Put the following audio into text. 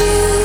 you